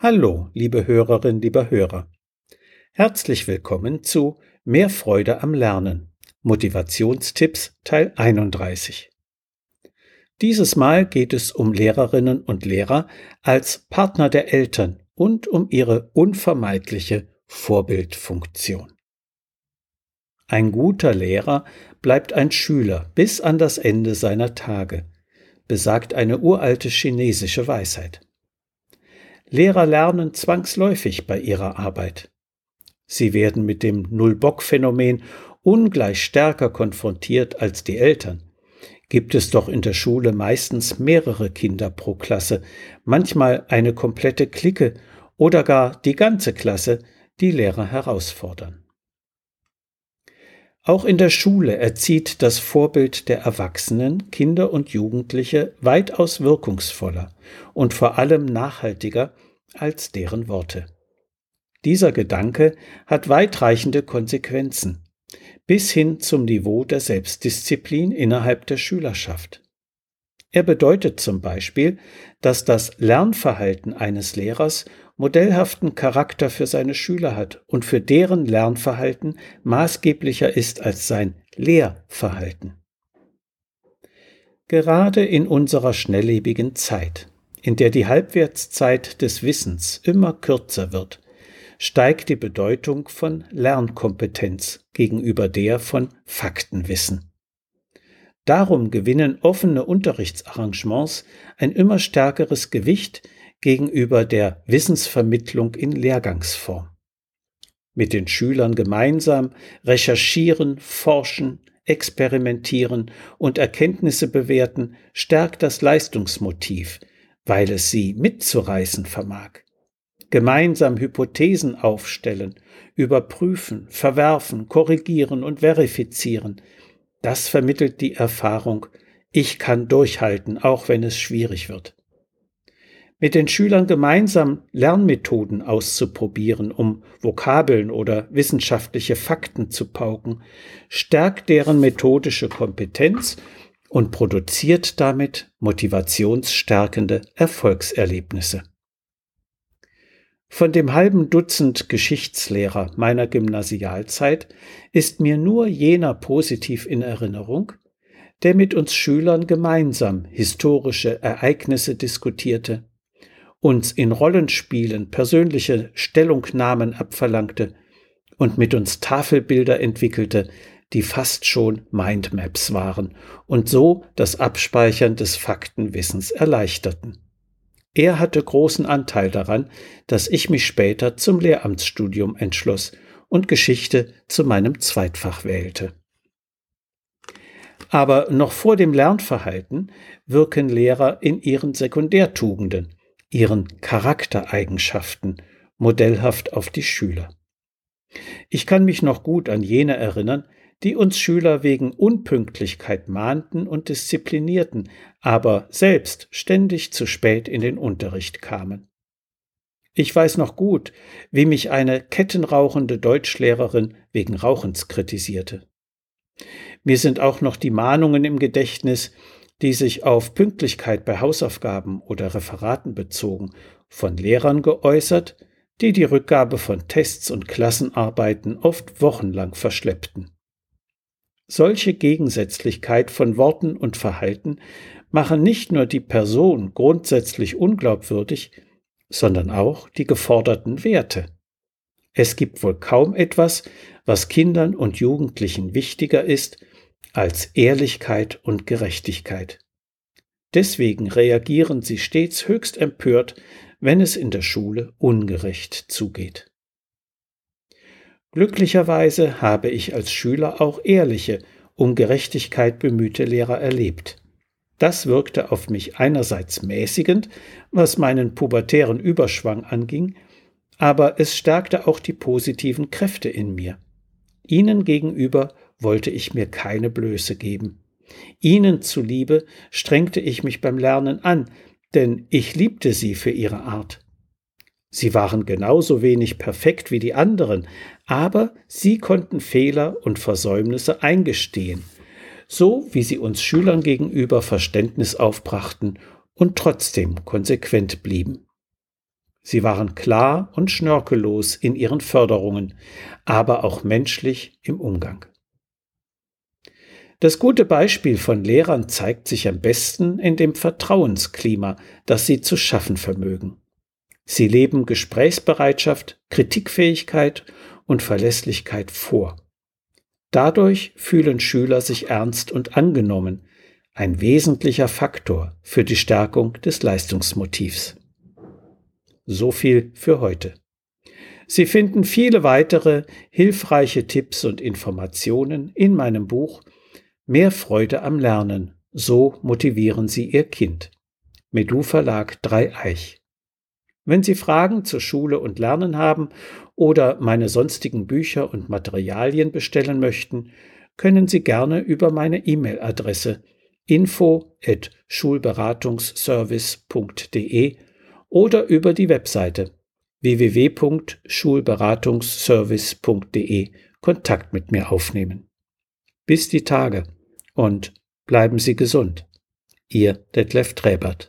Hallo, liebe Hörerin, lieber Hörer. Herzlich willkommen zu Mehr Freude am Lernen. Motivationstipps Teil 31. Dieses Mal geht es um Lehrerinnen und Lehrer als Partner der Eltern und um ihre unvermeidliche Vorbildfunktion. Ein guter Lehrer bleibt ein Schüler bis an das Ende seiner Tage, besagt eine uralte chinesische Weisheit. Lehrer lernen zwangsläufig bei ihrer Arbeit. Sie werden mit dem Null-Bock-Phänomen ungleich stärker konfrontiert als die Eltern. Gibt es doch in der Schule meistens mehrere Kinder pro Klasse, manchmal eine komplette Clique oder gar die ganze Klasse, die Lehrer herausfordern. Auch in der Schule erzieht das Vorbild der Erwachsenen Kinder und Jugendliche weitaus wirkungsvoller und vor allem nachhaltiger als deren Worte. Dieser Gedanke hat weitreichende Konsequenzen bis hin zum Niveau der Selbstdisziplin innerhalb der Schülerschaft. Er bedeutet zum Beispiel, dass das Lernverhalten eines Lehrers modellhaften Charakter für seine Schüler hat und für deren Lernverhalten maßgeblicher ist als sein Lehrverhalten. Gerade in unserer schnelllebigen Zeit, in der die Halbwertszeit des Wissens immer kürzer wird, steigt die Bedeutung von Lernkompetenz gegenüber der von Faktenwissen. Darum gewinnen offene Unterrichtsarrangements ein immer stärkeres Gewicht gegenüber der Wissensvermittlung in Lehrgangsform. Mit den Schülern gemeinsam recherchieren, forschen, experimentieren und Erkenntnisse bewerten stärkt das Leistungsmotiv, weil es sie mitzureißen vermag. Gemeinsam Hypothesen aufstellen, überprüfen, verwerfen, korrigieren und verifizieren, das vermittelt die Erfahrung, ich kann durchhalten, auch wenn es schwierig wird mit den Schülern gemeinsam Lernmethoden auszuprobieren, um Vokabeln oder wissenschaftliche Fakten zu pauken, stärkt deren methodische Kompetenz und produziert damit motivationsstärkende Erfolgserlebnisse. Von dem halben Dutzend Geschichtslehrer meiner Gymnasialzeit ist mir nur jener positiv in Erinnerung, der mit uns Schülern gemeinsam historische Ereignisse diskutierte, uns in Rollenspielen persönliche Stellungnahmen abverlangte und mit uns Tafelbilder entwickelte, die fast schon Mindmaps waren und so das Abspeichern des Faktenwissens erleichterten. Er hatte großen Anteil daran, dass ich mich später zum Lehramtsstudium entschloss und Geschichte zu meinem Zweitfach wählte. Aber noch vor dem Lernverhalten wirken Lehrer in ihren Sekundärtugenden, ihren Charaktereigenschaften modellhaft auf die Schüler. Ich kann mich noch gut an jene erinnern, die uns Schüler wegen Unpünktlichkeit mahnten und disziplinierten, aber selbst ständig zu spät in den Unterricht kamen. Ich weiß noch gut, wie mich eine kettenrauchende Deutschlehrerin wegen Rauchens kritisierte. Mir sind auch noch die Mahnungen im Gedächtnis, die sich auf Pünktlichkeit bei Hausaufgaben oder Referaten bezogen, von Lehrern geäußert, die die Rückgabe von Tests und Klassenarbeiten oft wochenlang verschleppten. Solche Gegensätzlichkeit von Worten und Verhalten machen nicht nur die Person grundsätzlich unglaubwürdig, sondern auch die geforderten Werte. Es gibt wohl kaum etwas, was Kindern und Jugendlichen wichtiger ist als Ehrlichkeit und Gerechtigkeit. Deswegen reagieren sie stets höchst empört, wenn es in der Schule ungerecht zugeht. Glücklicherweise habe ich als Schüler auch ehrliche, um Gerechtigkeit bemühte Lehrer erlebt. Das wirkte auf mich einerseits mäßigend, was meinen pubertären Überschwang anging, aber es stärkte auch die positiven Kräfte in mir. Ihnen gegenüber wollte ich mir keine Blöße geben. Ihnen zuliebe strengte ich mich beim Lernen an, denn ich liebte sie für ihre Art. Sie waren genauso wenig perfekt wie die anderen, aber sie konnten Fehler und Versäumnisse eingestehen, so wie sie uns Schülern gegenüber Verständnis aufbrachten und trotzdem konsequent blieben. Sie waren klar und schnörkellos in ihren Förderungen, aber auch menschlich im Umgang. Das gute Beispiel von Lehrern zeigt sich am besten in dem Vertrauensklima, das sie zu schaffen vermögen. Sie leben Gesprächsbereitschaft, Kritikfähigkeit und Verlässlichkeit vor. Dadurch fühlen Schüler sich ernst und angenommen, ein wesentlicher Faktor für die Stärkung des Leistungsmotivs. So viel für heute. Sie finden viele weitere hilfreiche Tipps und Informationen in meinem Buch Mehr Freude am Lernen. So motivieren Sie Ihr Kind. Medu Verlag Dreieich. Wenn Sie Fragen zur Schule und Lernen haben oder meine sonstigen Bücher und Materialien bestellen möchten, können Sie gerne über meine E-Mail-Adresse info@schulberatungsservice.de oder über die Webseite www.schulberatungsservice.de Kontakt mit mir aufnehmen. Bis die Tage und bleiben Sie gesund. Ihr Detlef Träbert.